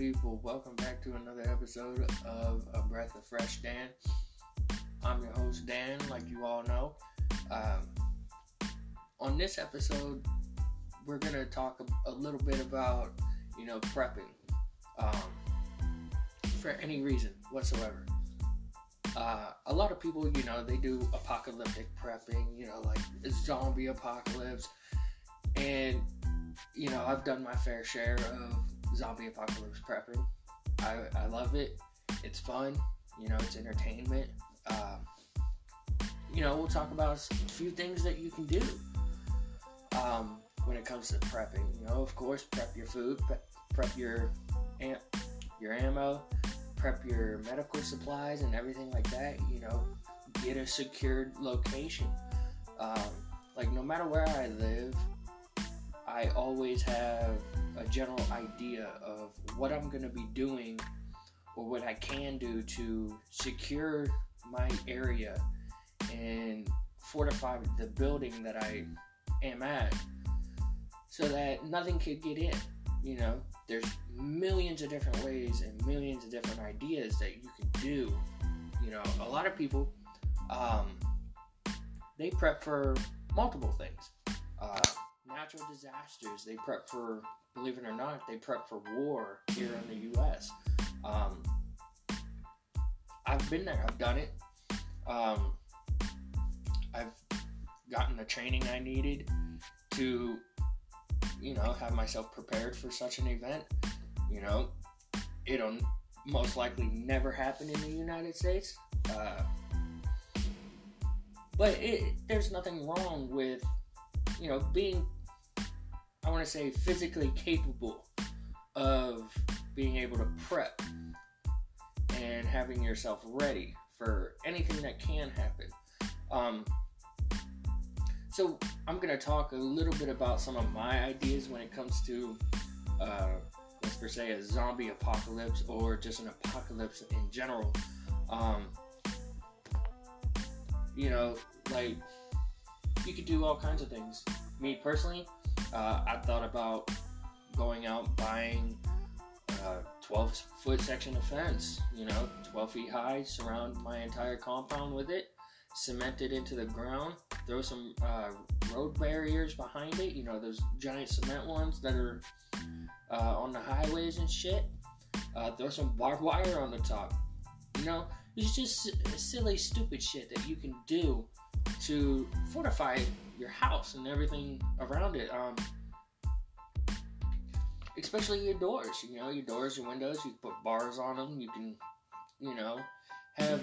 people? Welcome back to another episode of A Breath of Fresh Dan. I'm your host, Dan, like you all know. Um, on this episode, we're going to talk a, a, little bit about, you know, prepping um, for any reason whatsoever. Uh, a lot of people, you know, they do apocalyptic prepping, you know, like zombie apocalypse. And, you know, I've done my fair share of zombie apocalypse prepping. I, I love it. It's fun. You know, it's entertainment. Um, you know, we'll talk about a few things that you can do um, when it comes to prepping. You know, of course, prep your food, prep, your your ammo, prep your medical supplies and everything like that. You know, get a secured location. Um, like no matter where I live, I always have a general idea of what I'm going to be doing or what I can do to secure my area and fortify the building that I am at so that nothing could get in. You know, there's millions of different ways and millions of different ideas that you can do. You know, a lot of people, um, they prep for multiple things. Uh, natural disasters, they prep for believe it or not, they prep for war here in the U.S. Um, I've been there. I've done it. Um, I've gotten the training I needed to, you know, have myself prepared for such an event. You know, it'll most likely never happen in the United States. Uh, but it, there's nothing wrong with, you know, being I want to say physically capable of being able to prep and having yourself ready for anything that can happen. Um, so I'm going to talk a little bit about some of my ideas when it comes to, uh, let's per se, a zombie apocalypse or just an apocalypse in general. Um, you know, like you could do all kinds of things. Me personally, uh, I thought about going out buying a 12 foot section of fence, you know, 12 feet high, surround my entire compound with it, cement it into the ground, throw some uh, road barriers behind it, you know, those giant cement ones that are uh, on the highways and shit. Uh, throw some barbed wire on the top. You know, it's just silly, stupid shit that you can do to fortify your house and everything around it. Um, especially your doors. You know, your doors, your windows. You can put bars on them. You can, you know, have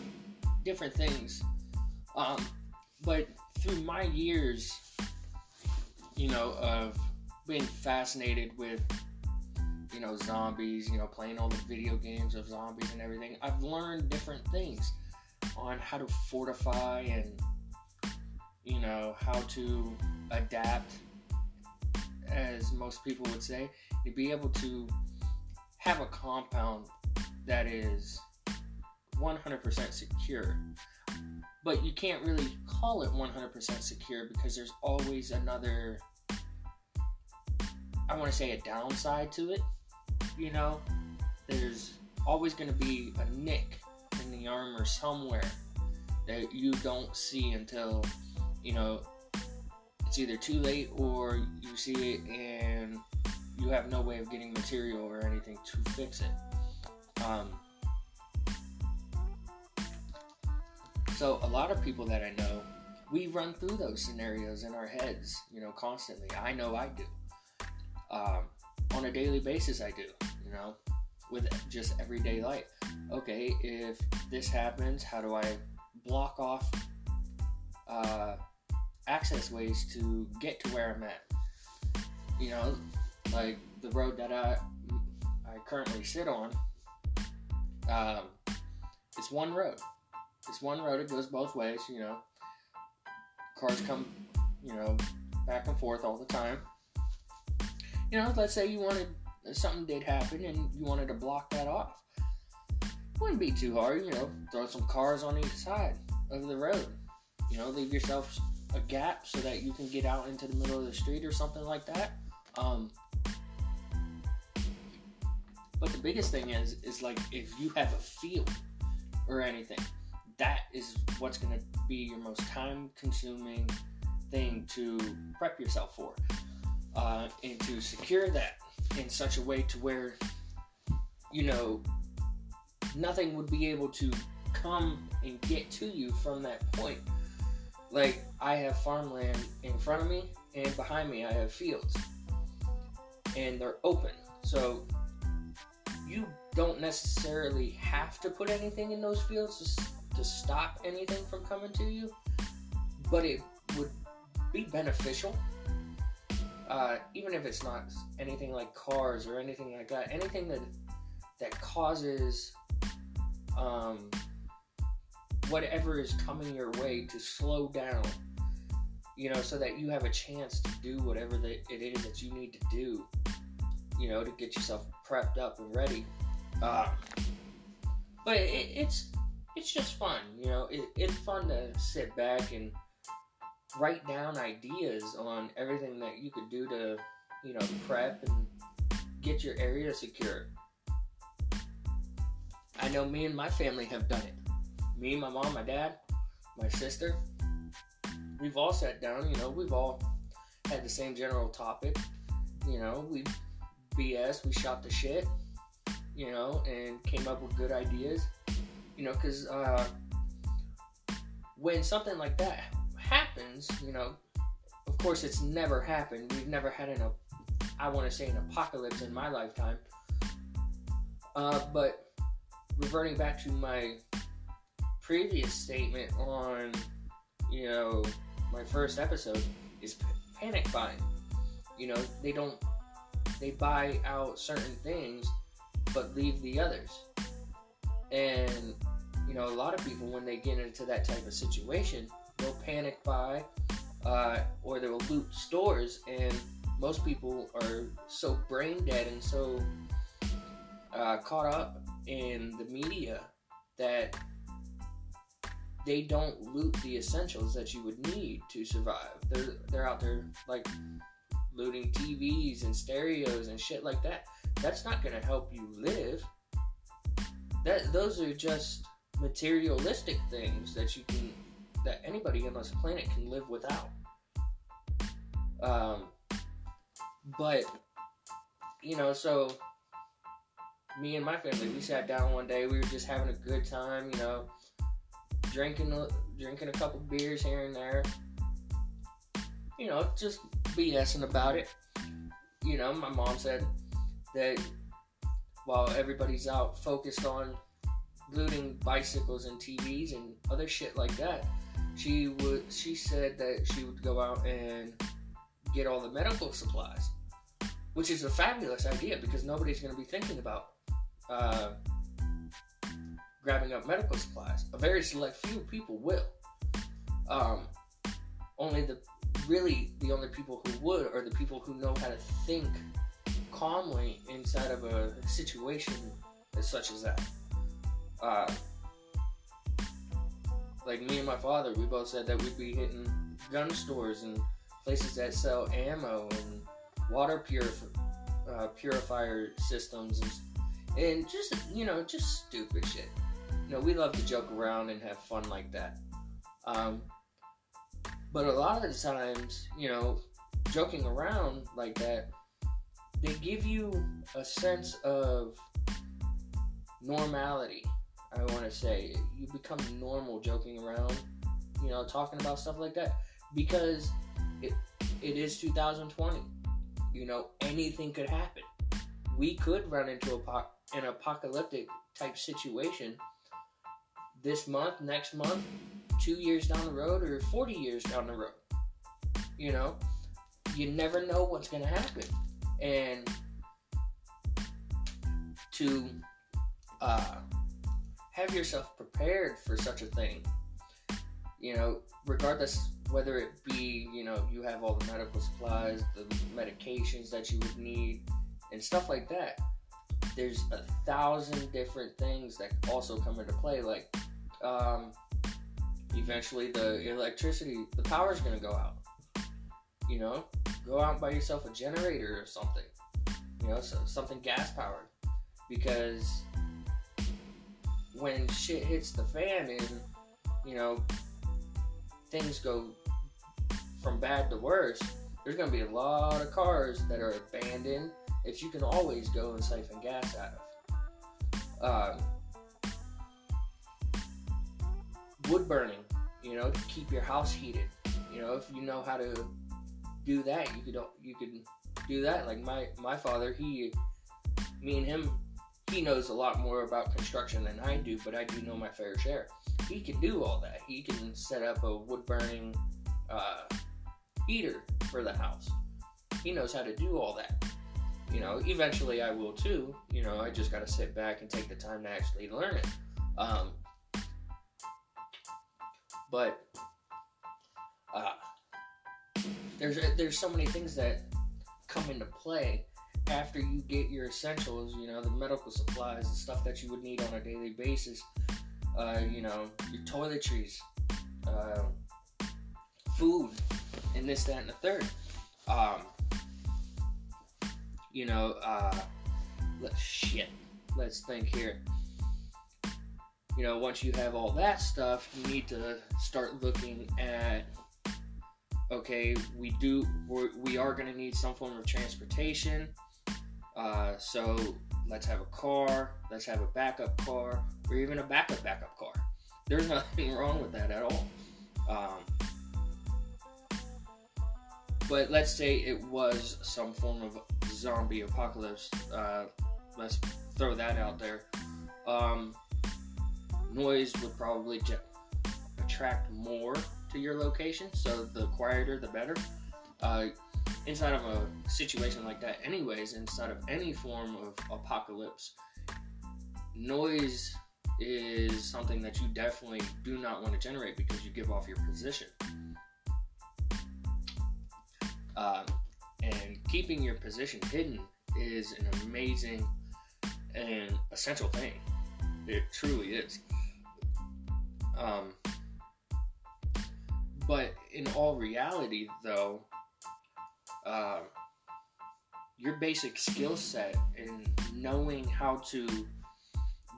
different things. Um, but through my years, you know, of being fascinated with, you know, zombies, you know, playing all the video games of zombies and everything, I've learned different things on how to fortify and you know, how to adapt, as most people would say, to be able to have a compound that is 100% secure. But you can't really call it 100% secure because there's always another, I want to say, a downside to it. You know, there's always going to be a nick in the armor somewhere that you don't see until you know, it's either too late or you see it and you have no way of getting material or anything to fix it. Um, so a lot of people that I know, we run through those scenarios in our heads, you know, constantly. I know I do. Um, on a daily basis, I do, you know, with just everyday life. Okay, if this happens, how do I block off uh, access ways to get to where I'm at. You know, like the road that I I currently sit on. Um, it's one road. It's one road. It goes both ways. You know, cars come, you know, back and forth all the time. You know, let's say you wanted something did happen and you wanted to block that off. Wouldn't be too hard. You know, throw some cars on each side of the road. You know, leave yourself a gap so that you can get out into the middle of the street or something like that. Um, But the biggest thing is is like if you have a field or anything, that is what's going to be your most time consuming thing to prep yourself for. Uh, and to secure that in such a way to where you know nothing would be able to come and get to you from that point. Like I have farmland in front of me and behind me I have fields. And they're open. So you don't necessarily have to put anything in those fields to, to stop anything from coming to you, but it would be beneficial. Uh, even if it's not anything like cars or anything like that, anything that that causes um, whatever is coming your way to slow down, you know, so that you have a chance to do whatever it is that you need to do, you know, to get yourself prepped up and ready. Uh, but it, it's it's just fun, you know. It, it's fun to sit back and write down ideas on everything that you could do to, you know, prep and get your area secure. I know me and my family have done it. Me, my mom, my dad, my sister. We've all sat down, you know, we've all had the same general topic. You know, we BS, we shot the shit, you know, and came up with good ideas. You know, because uh, when something like that happens, you know, of course it's never happened. We've never had an, I want to say, an apocalypse in my lifetime. Uh, but reverting back to my previous statement on, you know, my first episode is panic buying. You know, they don't they buy out certain things but leave the others. And you know, a lot of people when they get into that type of situation, they'll panic buy uh, or they will loot stores and most people are so brain dead and so uh, caught up in the media that they don't loot the essentials that you would need to survive. They're they're out there like looting TVs and stereos and shit like that. That's not to help you live. That those are just materialistic things that you can that anybody on this planet can live without. Um, but you know, so me and my family, we sat down one day. We were just having a good time, you know, drinking a, drinking a couple beers here and there. You know, just BSing about it. You know, my mom said that while everybody's out focused on looting bicycles and TVs and other shit like that, she would. She said that she would go out and get all the medical supplies, which is a fabulous idea because nobody's going to be thinking about uh, grabbing up medical supplies. A very select few people will. Um, only the really the only people who would are the people who know how to think calmly inside of a situation as such as that. Uh, like me and my father, we both said that we'd be hitting gun stores and places that sell ammo and water purif- uh, purifier systems and and just you know just stupid shit. You know, we love to joke around and have fun like that. Um, but a lot of the times, you know, joking around like that, they give you a sense of normality. I want to say you become normal joking around, you know, talking about stuff like that because it it is 2020. You know, anything could happen. We could run into a an apocalyptic type situation this month, next month, two years down the road, or 40 years down the road. You know, you never know what's going to happen. And to uh, have yourself prepared for such a thing, you know, regardless whether it be, you know, you have all the medical supplies, the medications that you would need, and stuff like that there's a thousand different things that also come into play. Like, um, eventually the electricity, the power is gonna go out. You know, go out and buy yourself a generator or something. You know, so something gas powered. because when shit hits the fan and you know things go from bad to worse, there's going to be a lot of cars that are abandoned that you can always go and siphon gas out of. Um, wood burning, you know, to keep your house heated. You know, if you know how to do that, you could you could do that. Like my my father, he, me and him, he knows a lot more about construction than I do, but I do know my fair share. He can do all that. He can set up a wood burning uh, heater for the house. He knows how to do all that. You know, eventually I will too. You know, I just got to sit back and take the time to actually learn it. Um, but uh, there's there's so many things that come into play after you get your essentials. You know, the medical supplies, the stuff that you would need on a daily basis. Uh, you know, your toiletries, uh, food, and this, that, and the third. Um, you know, uh, let shit. Let's think here. You know, once you have all that stuff, you need to start looking at. Okay, we do. We're, we are going to need some form of transportation. Uh, so let's have a car. Let's have a backup car, or even a backup backup car. There's nothing wrong with that at all. Um, but let's say it was some form of zombie apocalypse. Uh, let's throw that out there. Um, noise would probably attract more to your location, so the quieter the better. Uh, inside of a situation like that, anyways, inside of any form of apocalypse, noise is something that you definitely do not want to generate because you give off your position. Um, and keeping your position hidden is an amazing and essential thing. It truly is. Um, but in all reality, though, uh, your basic skill set in knowing how to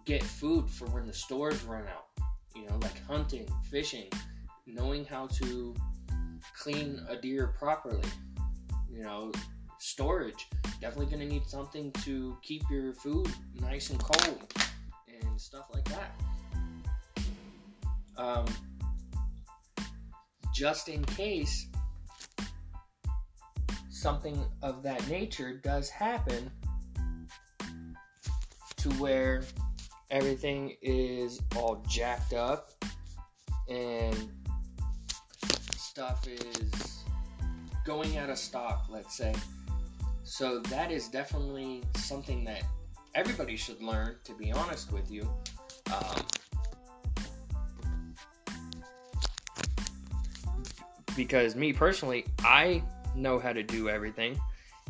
get food for when the stores run out, you know, like hunting, fishing, knowing how to clean a deer properly, you know, storage. Definitely going to need something to keep your food nice and cold and stuff like that. Um, just in case something of that nature does happen to where everything is all jacked up and stuff is going out of stock, let's say. So that is definitely something that everybody should learn, to be honest with you. Um, because me personally, I know how to do everything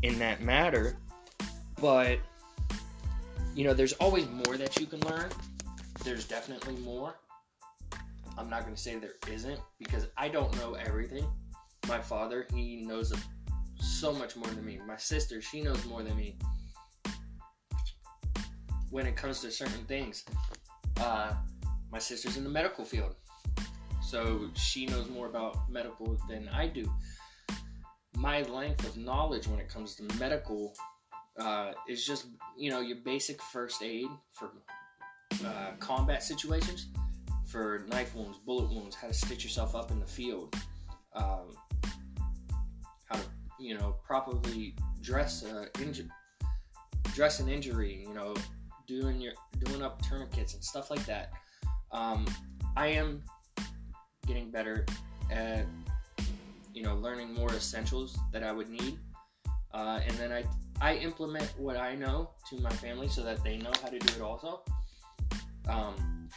in that matter, but you know, there's always more that you can learn. There's definitely more. I'm not going to say there isn't because I don't know everything my father, he knows so much more than me. My sister, she knows more than me when it comes to certain things. Uh, my sister's in the medical field, so she knows more about medical than I do. My length of knowledge when it comes to medical uh, is just, you know, your basic first aid for uh, combat situations, for knife wounds, bullet wounds, how to stitch yourself up in the field. Um, how to, you know, properly dress a inju- dress an injury, you know, doing your doing up tourniquets and stuff like that. Um, I am getting better at you know learning more essentials that I would need, uh, and then I I implement what I know to my family so that they know how to do it also. Um,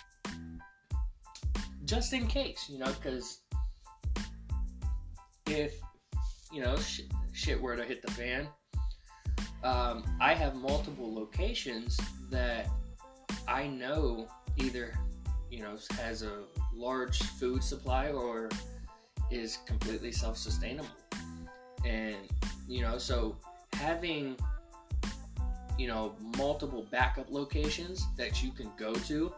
just in case, you know, because if you know, sh- shit were to hit the fan, um, I have multiple locations that I know either, you know, has a large food supply or is completely self-sustainable. And, you know, so having you know, multiple backup locations that you can go to.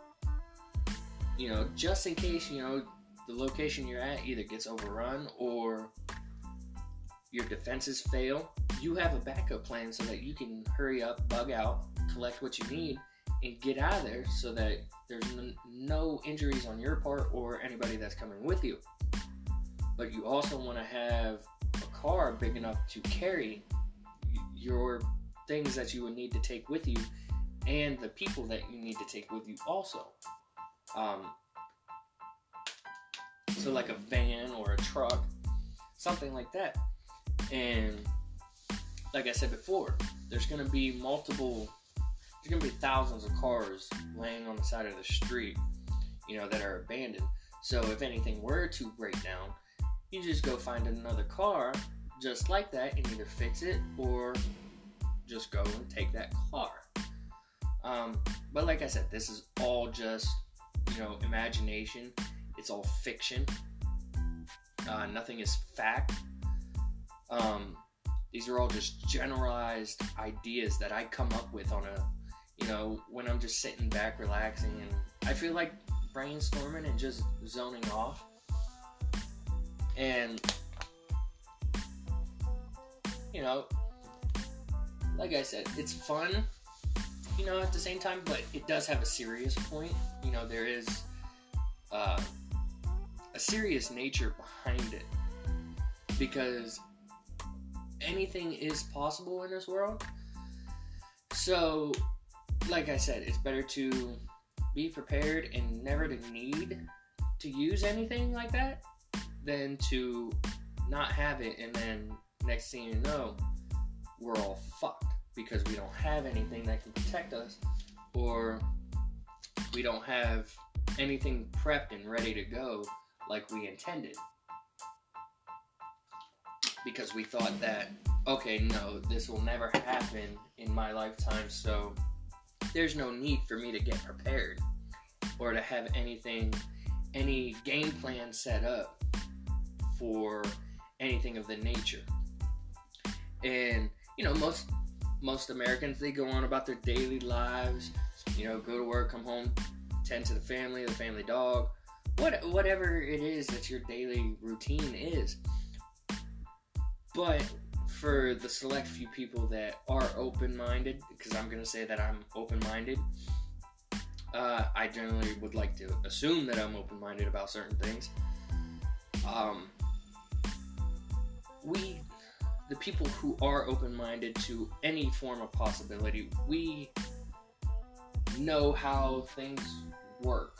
You know, just in case, you know, the location you're at either gets overrun or your defenses fail, you have a backup plan so that you can hurry up, bug out, collect what you need, and get out of there so that there's no injuries on your part or anybody that's coming with you. But you also want to have a car big enough to carry your things that you would need to take with you and the people that you need to take with you also. Um, so, like a van or a truck, something like that. And like I said before, there's going to be multiple, there's to be thousands of cars laying on the side of the street, you know, that are abandoned. So, if anything were to break down, you just go find another car just like that and either fix it or just go and take that car. Um, but like I said, this is all just you know imagination. It's all fiction. Uh, nothing is fact. Um, these are all just generalized ideas that I come up with on a you know when I'm just sitting back relaxing and I feel like brainstorming and just zoning off. And you know, like I said, it's fun, you know, at the same time, but it does have a serious point. You know, there is uh, a serious nature behind it because anything is possible in this world. So, like I said, it's better to be prepared and never to need to use anything like that than to not have it and then next thing you know we're all fucked because we don't have anything that can protect us or we don't have anything prepped and ready to go like we intended. Because we thought that, okay, no, this will never happen in my lifetime, so there's no need for me to get prepared or to have anything, any game plan set up for anything of the nature. And you know, most most Americans they go on about their daily lives. You know, go to work, come home, tend to the family, the family dog, what whatever it is that your daily routine is. But for the select few people that are open-minded, because I'm gonna say that I'm open-minded, uh, I generally would like to assume that I'm open-minded about certain things. Um, we the people who are open minded to any form of possibility, we know how things work.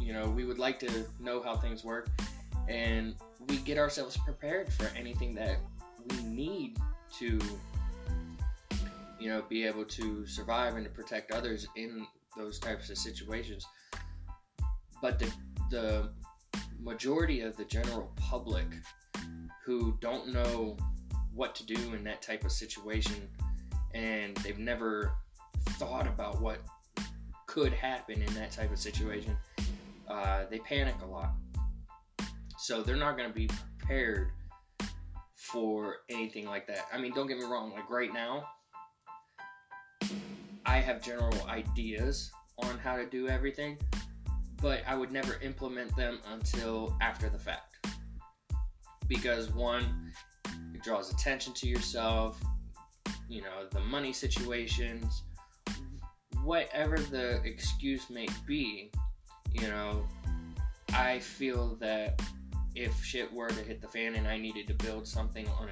You know, we would like to know how things work, and we get ourselves prepared for anything that we need to, you know, be able to survive and to protect others in those types of situations. But the, the majority of the general public who don't know what to do in that type of situation and they've never thought about what could happen in that type of situation, uh, they panic a lot. So they're not going to be prepared for anything like that. I mean, don't get me wrong, like right now, I have general ideas on how to do everything, but I would never implement them until after the fact. Because one, it draws attention to yourself, you know, the money situations, whatever the excuse may be, you know, I feel that if shit were to hit the fan and I needed to build something on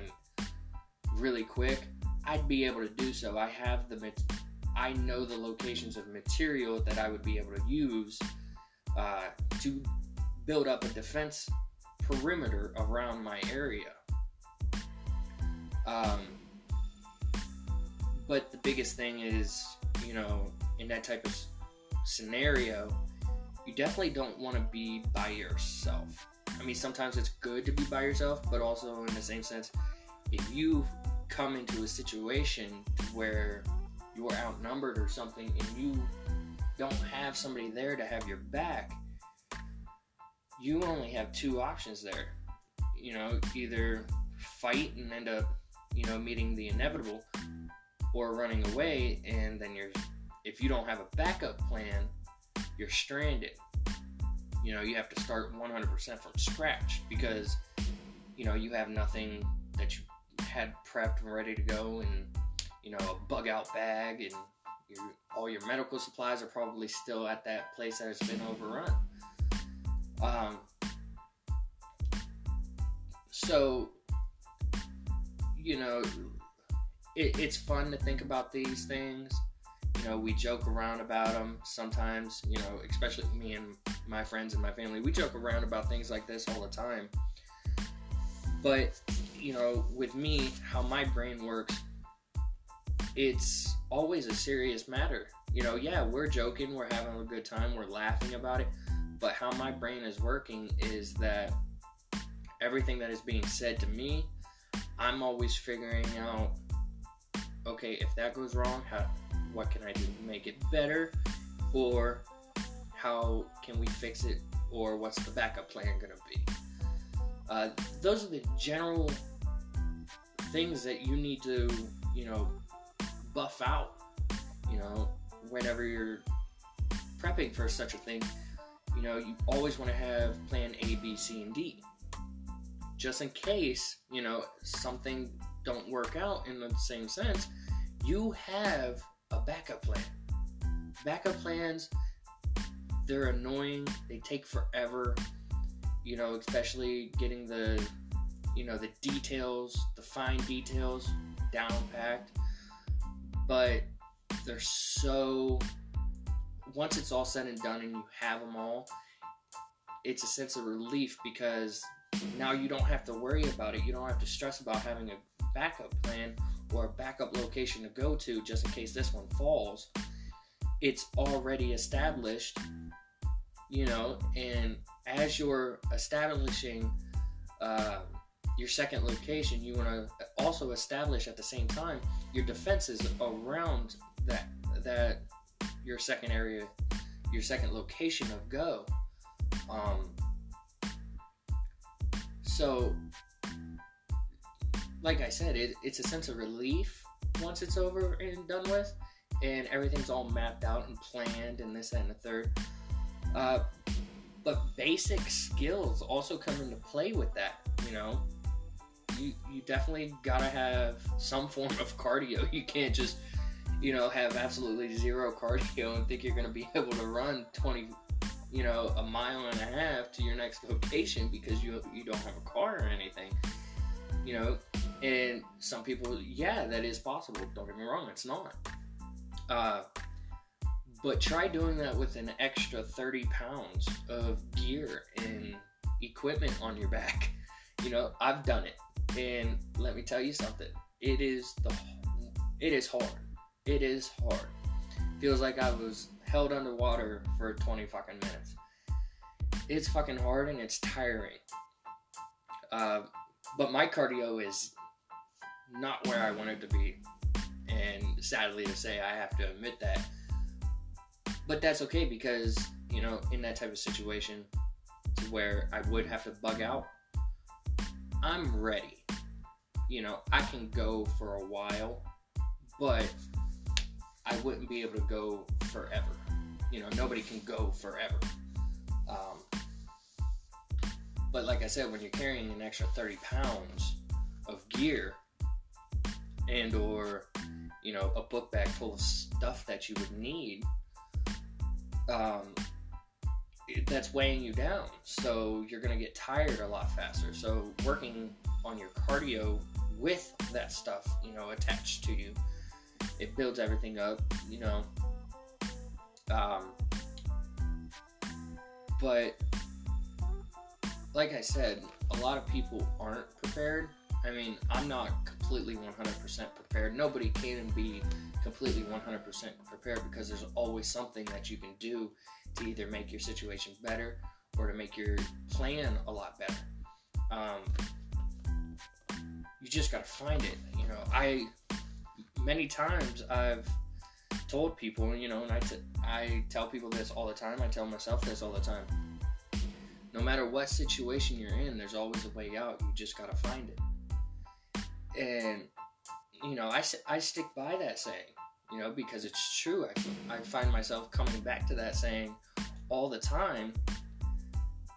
really quick, I'd be able to do so. I have the I know the locations of material that I would be able to use uh, to build up a defense perimeter around my area. Um, but the biggest thing is, you know, in that type of scenario, you definitely don't want to be by yourself. I mean, sometimes it's good to be by yourself, but also in the same sense, if you come into a situation where you are outnumbered or something and you don't have somebody there to have your back, you only have two options there. You know, either fight and end up you know, meeting the inevitable, or running away, and then you're if you don't have a backup plan, you're stranded. You know, you have to start 100% from scratch because you know you have nothing that you had prepped and ready to go, and you know a bug out bag, and your, all your medical supplies are probably still at that place that has been overrun. Um, so you know it, it's fun to think about these things you know we joke around about them sometimes you know especially me and my friends and my family we joke around about things like this all the time. But you know with me how my brain works it's always a serious matter. You know yeah we're joking we're having a good time we're laughing about it but how my brain is working is that everything that is being said to me i'm always figuring out okay if that goes wrong how what can I do to make it better, or how can we fix it, or what's the backup plan going to be. Uh, those are the general things that you need to, you know, buff out, you know, whenever you're prepping for such a thing. You know, you always want to have plan A, B, C, and D. Just in case, you know, something don't work out in the same sense, you have a backup plan. Backup plans, they're annoying. They take forever. You know, especially getting the, you know, the details, the fine details down packed. But they're so. Once it's all said and done and you have them all, it's a sense of relief because now you don't have to worry about it. You don't have to stress about having a backup plan or a backup location to go to just in case this one falls, it's already established, you know, and as you're establishing uh, your second location, you want to also establish at the same time your defenses around that that your second area, your second location of go. Um, so like I said, it, it's a sense of relief once it's over and done with, and everything's all mapped out and planned, and this, that, and the third. Uh, but basic skills also come into play with that. You know, you you definitely gotta have some form of cardio. You can't just you know have absolutely zero cardio and think you're gonna be able to run 20 you know a mile and a half to your next location because you you don't have a car or anything you know and some people, yeah, that is possible. Don't get me wrong, it's not. Uh, but try doing that with an extra 30 pounds of gear and equipment on your back. You know, I've done it. And let me tell you something. It is the it is hard. It is hard. Feels like I was held underwater for 20 fucking minutes. It's fucking hard and it's tiring. Uh, but my cardio is not where I wanted to be. And sadly to say, I have to admit that. But that's okay because, you know, in that type of situation where I would have to bug out, I'm ready. You know, I can go for a while, but I wouldn't be able to go forever. You know, nobody can go forever. Um, but like I said, when you're carrying an extra 30 pounds of gear, and or you know a book bag full of stuff that you would need um, that's weighing you down. So you're going to get tired a lot faster. So working on your cardio with that stuff you know attached to you it builds everything up you know. Um, but like i said a lot of people aren't prepared. I mean, I'm not completely 100% prepared. Nobody can be completely 100% prepared because there's always something that you can do to either make your situation better or to make your plan a lot better. Um, you just got to find it. You know, I many times I've told people, you know, and I, t- I tell people this all the time. I tell myself this all the time. No matter what situation you're in, there's always a way out. You just got to find it and you know, I, I stick by that saying, you know, because it's true. I, I find myself coming back to that saying all the time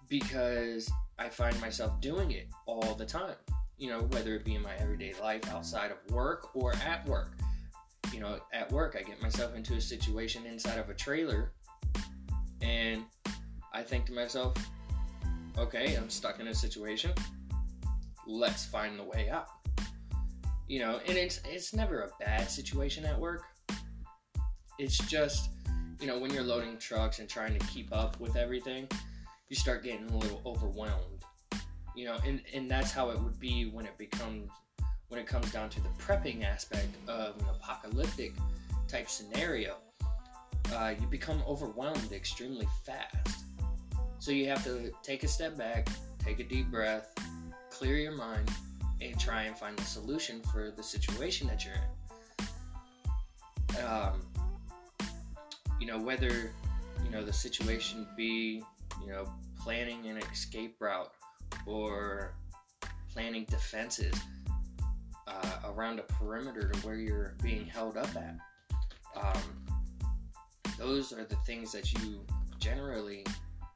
because I find myself doing it all the time. You know, whether it be in my everyday life outside of work or at work. You know, at work, I get myself into a situation inside of a trailer and I think to myself, okay, I'm stuck in a situation. Let's find the way out. You know, and it's it's never a bad situation at work. It's just, you know, when you're loading trucks and trying to keep up with everything, you start getting a little overwhelmed. You know, and, and that's how it would be when it becomes when it comes down to the prepping aspect of an apocalyptic type scenario. Uh, you become overwhelmed extremely fast. So you have to take a step back, take a deep breath, clear your mind, and try and find a solution for the situation that you're in. Um, you know, whether, you know, the situation be, you know, planning an escape route or planning defenses uh, around a perimeter to where you're being held up at. Um, those are the things that you generally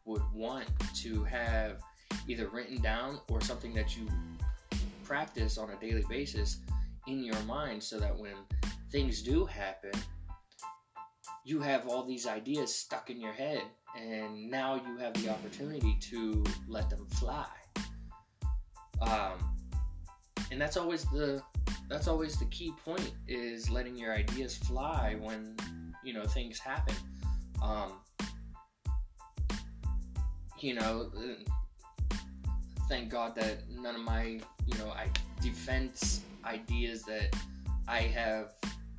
would want to have either written down or something that you practice on a daily basis in your mind so that when things do happen, you have all these ideas stuck in your head and now you have the opportunity to let them fly. Um, and that's always the that's always the key point is letting your ideas fly when you know things happen. Um, you know, thank God that none of my you know I defense ideas that I have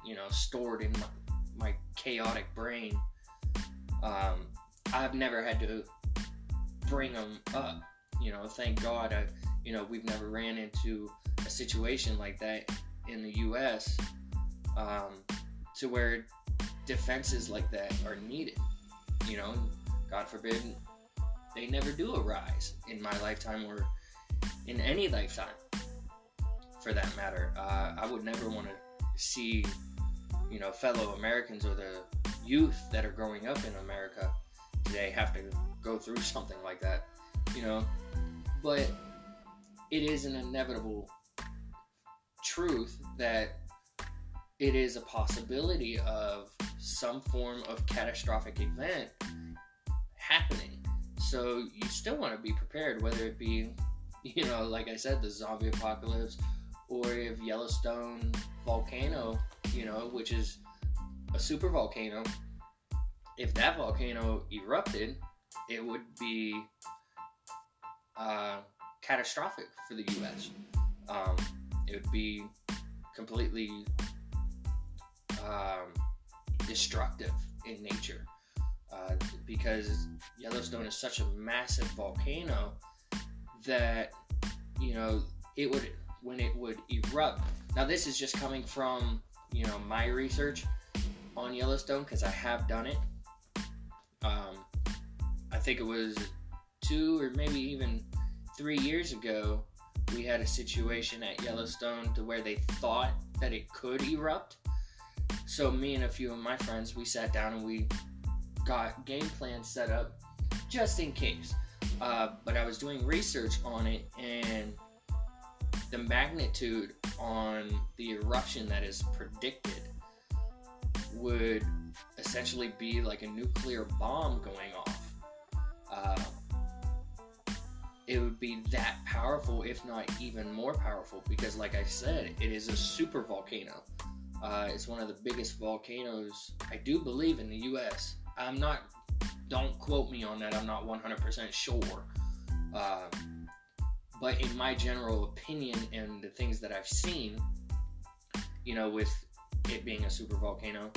you know stored in my, my chaotic brain. Um, I've never had to bring them up. You know, thank God I you know we've never ran into a situation like that in the U.S. Um, to where defenses like that are needed. You know, God forbid they never do arise in my lifetime or in any lifetime for that matter. Uh, I would never want to see, you know, fellow Americans or the youth that are growing up in America today have to go through something like that, you know. But it is an inevitable truth that it is a possibility of some form of catastrophic event happening. So you still want to be prepared, whether it be, you know, like I said, the zombie apocalypse, or if Yellowstone volcano, you know, which is a super volcano, if that volcano erupted, it would be uh, catastrophic for the U.S. Um, it would be completely um, destructive in nature uh, because Yellowstone is such a massive volcano that you know it would when it would erupt. Now this is just coming from you know my research on Yellowstone because I have done it. Um, I think it was two or maybe even three years ago we had a situation at Yellowstone to where they thought that it could erupt. So me and a few of my friends, we sat down and we got game plan set up just in case. Uh, but I was doing research on it and the magnitude on the eruption that is predicted would essentially be like a nuclear bomb going off. Uh, it would be that powerful, if not even more powerful, because, like I said, it is a super volcano. Uh, it's one of the biggest volcanoes, I do believe, in the U.S. I'm not, don't quote me on that, I'm not 100% sure. Uh, but in my general opinion and the things that I've seen, you know, with it being a super volcano,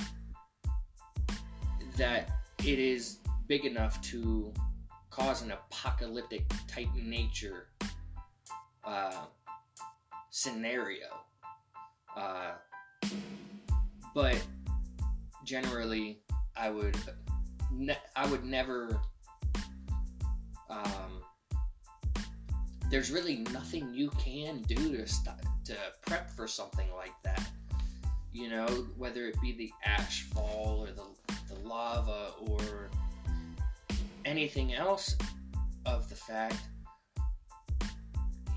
that it is big enough to cause an apocalyptic type nature uh, scenario. Uh, but generally, I would ne- I would never. Um, there's really nothing you can do to st- to prep for something like that. You know, whether it be the ash fall or the, the lava or anything else of the fact,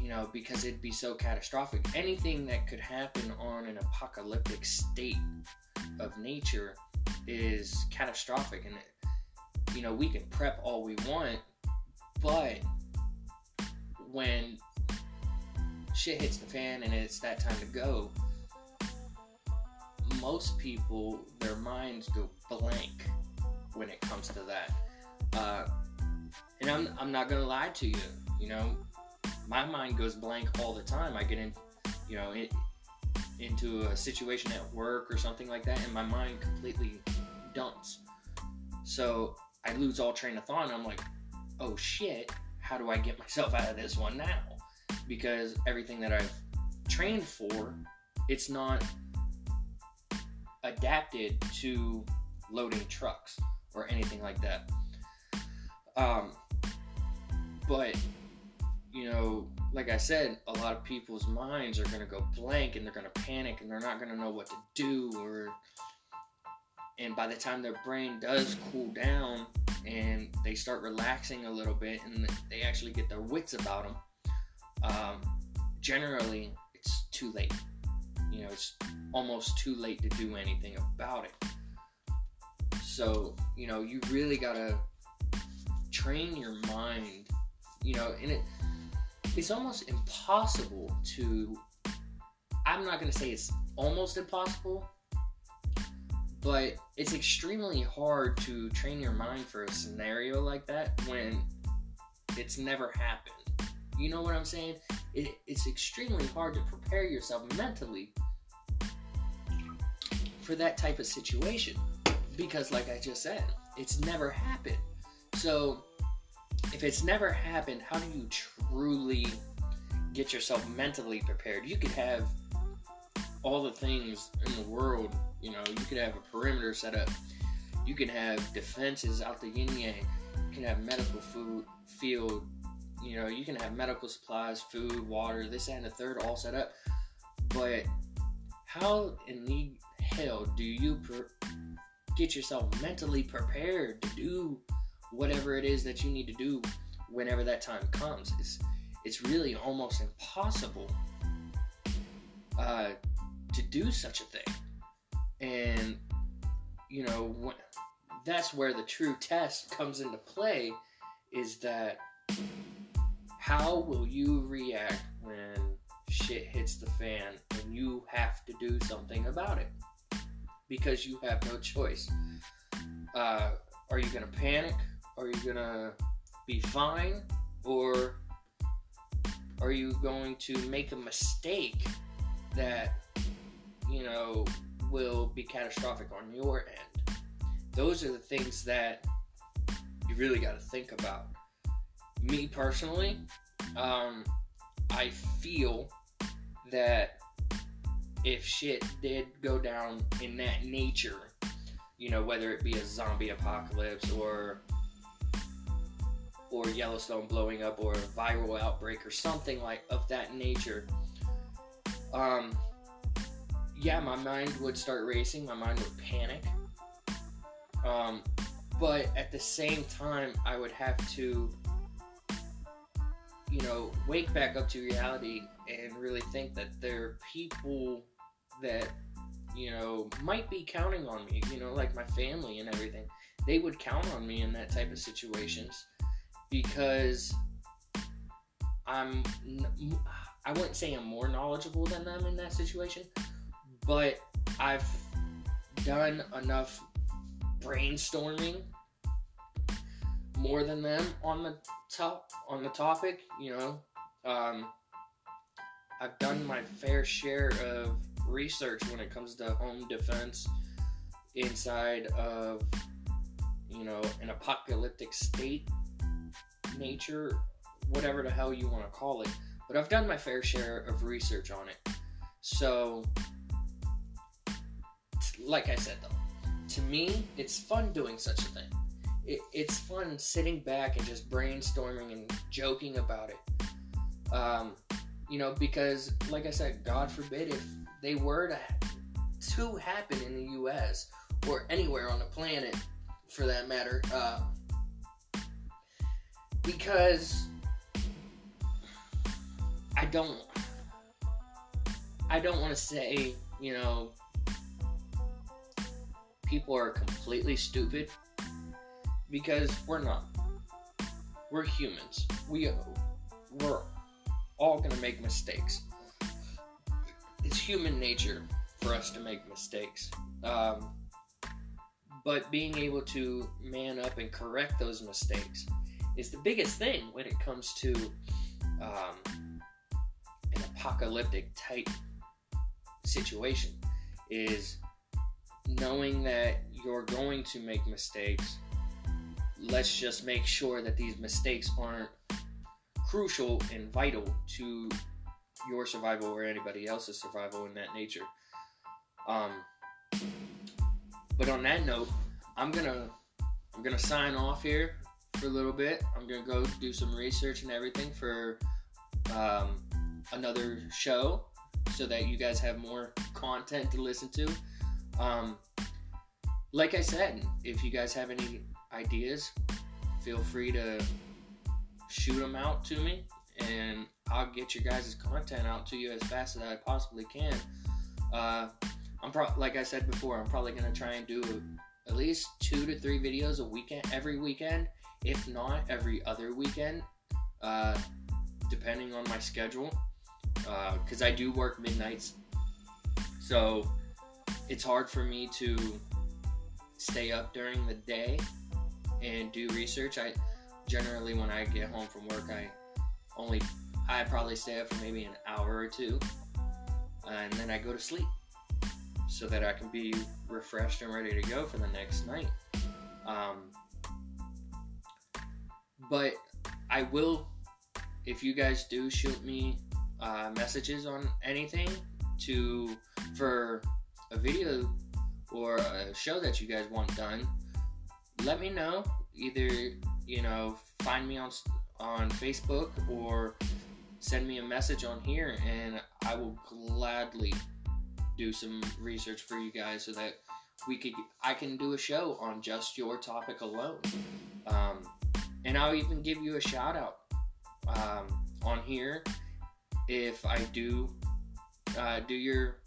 you know, because it'd be so catastrophic. Anything that could happen on an apocalyptic state of nature is catastrophic. And, you know, we can prep all we want, but when shit hits the fan and it's that time to go, most people, their minds go blank when it comes to that. Uh, and I'm, I'm not gonna lie to you, you know, my mind goes blank all the time. I get in, you know, in, into a situation at work or something like that, and my mind completely dumps. So I lose all train of thought, I'm like, oh shit, how do I get myself out of this one now? Because everything that I've trained for, it's not adapted to loading trucks or anything like that. Um, but you know, like I said, a lot of people's minds are to go blank and they're to panic and they're not to know what to do or and by the time their brain does cool down and they start relaxing a little bit and they actually get their wits about them um, generally it's too late. You know it's almost too late to do anything about it. So you know you really got to train your mind you know and it it's almost impossible to I'm not to say it's almost impossible, but it's extremely hard to train your mind for a scenario like that when it's never happened. You know what I'm saying? It, it's extremely hard to prepare yourself mentally for that type of situation because, like I just said, it's never happened. So, if it's never happened, how do you truly get yourself mentally prepared? You could have all the things in the world, you know, you could have a perimeter set up, you can have defenses out the yin yang, you can have medical food field, you know, you can have medical supplies, food, water, this and the third all set up. But how in the hell do you per- get yourself mentally prepared to do whatever it is that you need to do whenever that time comes. It's it's really almost impossible uh, to do such a thing, and you know when, that's where the true test comes into play. Is that how will you react when shit hits the fan and you have to do something about it because you have no choice? Uh, are you gonna panic? Are you gonna be fine? Or are you going to make a mistake that, you know, will be catastrophic on your end? Those are the things that you really got to think about. Me personally, um, I feel that if shit did go down in that nature, you know, whether it be a zombie apocalypse or or Yellowstone blowing up or a viral outbreak or something like of that nature, um, yeah, my mind would start racing. My mind would panic. Um, but at the same time, I would have to, you know, wake back up to reality and really think that there are people that, you know, might be counting on me, you know, like my family and everything. They would count on me in that type of situations because I'm I wouldn't say I'm more knowledgeable than them in that situation, but I've done enough brainstorming more than them on the top on the topic, you know. Um, I've done my fair share of research when it comes to home defense inside of you know an apocalyptic state nature, whatever the hell you want to call it. But I've done my fair share of research on it. So, like I said though, to me, it's fun doing such a thing. It, it's fun sitting back and just brainstorming and joking about it. Um, you know, because like I said, God forbid if they were to to happen in the U.S. or anywhere on the planet, for that matter, uh, because I don't. I don't want to say, you know, people are completely stupid because we're not. We're humans. We we're all gonna make mistakes. It's human nature for us to make mistakes. Um, but being able to man up and correct those mistakes is the biggest thing when it comes to um, an apocalyptic type situation. Is knowing that you're going to make mistakes. Let's just make sure that these mistakes aren't crucial and vital to your survival or anybody else's survival in that nature. Um, but on that note, I'm gonna I'm gonna sign off here for a little bit. I'm gonna go do some research and everything for um, another show, so that you guys have more content to listen to. Um, like I said, if you guys have any ideas, feel free to shoot them out to me, and I'll get your guys' content out to you as fast as I possibly can. Uh, I'm pro- like I said before, I'm probably gonna try and do at least two to three videos a weekend, every weekend, if not every other weekend, uh, depending on my schedule. Because uh, I do work midnights, so it's hard for me to stay up during the day and do research. I generally when I get home from work, I only I probably stay up for maybe an hour or two, and then I go to sleep so that I can be refreshed and ready to go for the next night. Um, but I will, if you guys do shoot me uh, messages on anything to for a video or a show that you guys want done, let me know. Either you know, find me on on Facebook or send me a message on here, and I will gladly do some research for you guys so that we could I can do a show on just your topic alone. Um, and I'll even give you a shout out um, on here if I do uh, do your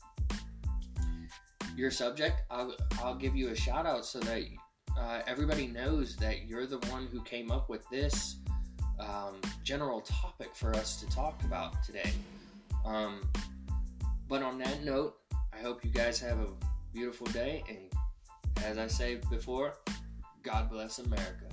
your subject. I'll I'll give you a shout out so that uh, everybody knows that you're the one who came up with this um, general topic for us to talk about today. Um, but on that note, I hope you guys have a beautiful day. And as I say before, God bless America.